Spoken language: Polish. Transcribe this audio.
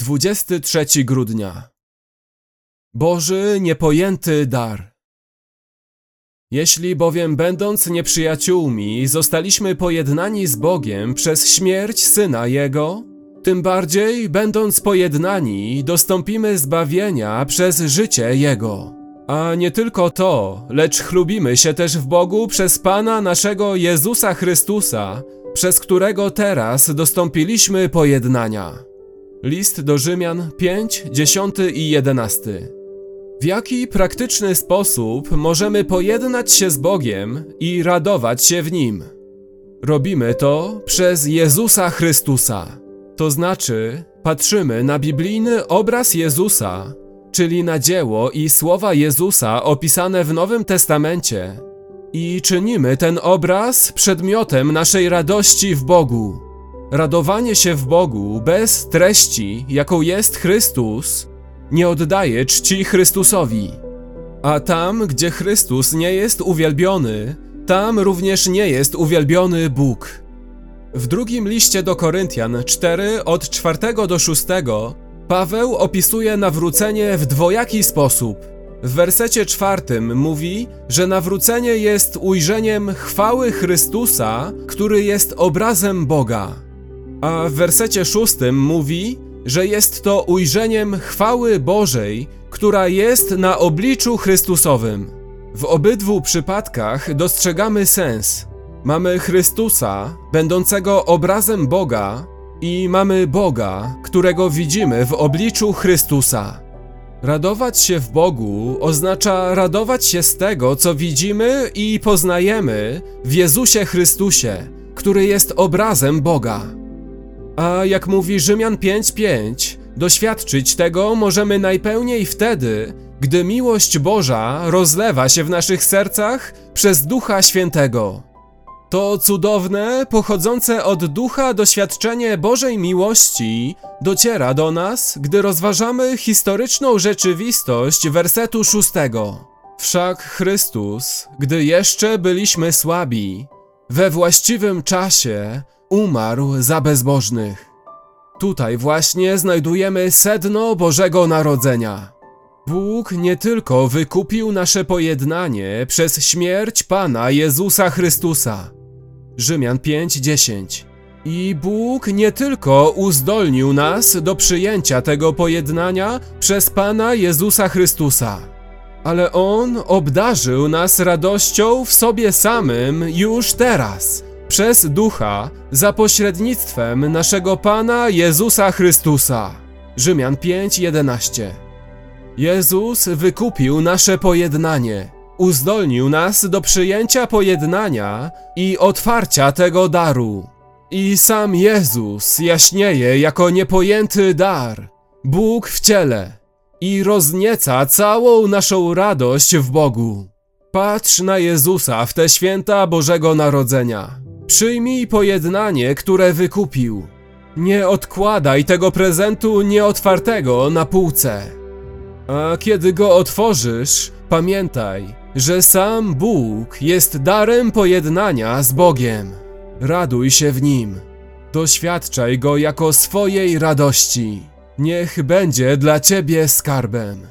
23 grudnia. Boży niepojęty dar. Jeśli bowiem będąc nieprzyjaciółmi zostaliśmy pojednani z Bogiem przez śmierć Syna Jego, tym bardziej będąc pojednani dostąpimy zbawienia przez życie Jego. A nie tylko to, lecz chlubimy się też w Bogu przez Pana naszego Jezusa Chrystusa, przez którego teraz dostąpiliśmy pojednania. List do Rzymian 5, 10 i 11. W jaki praktyczny sposób możemy pojednać się z Bogiem i radować się w Nim? Robimy to przez Jezusa Chrystusa. To znaczy, patrzymy na biblijny obraz Jezusa, czyli na dzieło i słowa Jezusa opisane w Nowym Testamencie, i czynimy ten obraz przedmiotem naszej radości w Bogu. Radowanie się w Bogu bez treści, jaką jest Chrystus, nie oddaje czci Chrystusowi. A tam, gdzie Chrystus nie jest uwielbiony, tam również nie jest uwielbiony Bóg. W drugim liście do Koryntian 4 od 4 do 6 Paweł opisuje nawrócenie w dwojaki sposób. W wersecie czwartym mówi, że nawrócenie jest ujrzeniem chwały Chrystusa, który jest obrazem Boga. A w wersecie szóstym mówi, że jest to ujrzeniem chwały Bożej, która jest na obliczu Chrystusowym. W obydwu przypadkach dostrzegamy sens. Mamy Chrystusa, będącego obrazem Boga, i mamy Boga, którego widzimy w obliczu Chrystusa. Radować się w Bogu oznacza radować się z tego, co widzimy i poznajemy w Jezusie Chrystusie, który jest obrazem Boga. A jak mówi Rzymian 5:5, doświadczyć tego możemy najpełniej wtedy, gdy miłość Boża rozlewa się w naszych sercach przez Ducha Świętego. To cudowne, pochodzące od ducha doświadczenie Bożej miłości dociera do nas, gdy rozważamy historyczną rzeczywistość wersetu szóstego. Wszak Chrystus, gdy jeszcze byliśmy słabi, we właściwym czasie umarł za bezbożnych. Tutaj właśnie znajdujemy sedno Bożego Narodzenia. Bóg nie tylko wykupił nasze pojednanie przez śmierć Pana Jezusa Chrystusa, Rzymian 5:10. I Bóg nie tylko uzdolnił nas do przyjęcia tego pojednania przez Pana Jezusa Chrystusa, ale On obdarzył nas radością w sobie samym już teraz, przez Ducha, za pośrednictwem naszego Pana Jezusa Chrystusa. Rzymian 5:11. Jezus wykupił nasze pojednanie uzdolnił nas do przyjęcia pojednania i otwarcia tego daru. I sam Jezus jaśnieje jako niepojęty dar, Bóg w ciele, i roznieca całą naszą radość w Bogu. Patrz na Jezusa w te święta Bożego Narodzenia. Przyjmij pojednanie, które wykupił. Nie odkładaj tego prezentu nieotwartego na półce. A kiedy go otworzysz, pamiętaj, że sam Bóg jest darem pojednania z Bogiem. Raduj się w nim. Doświadczaj go jako swojej radości. Niech będzie dla ciebie skarbem.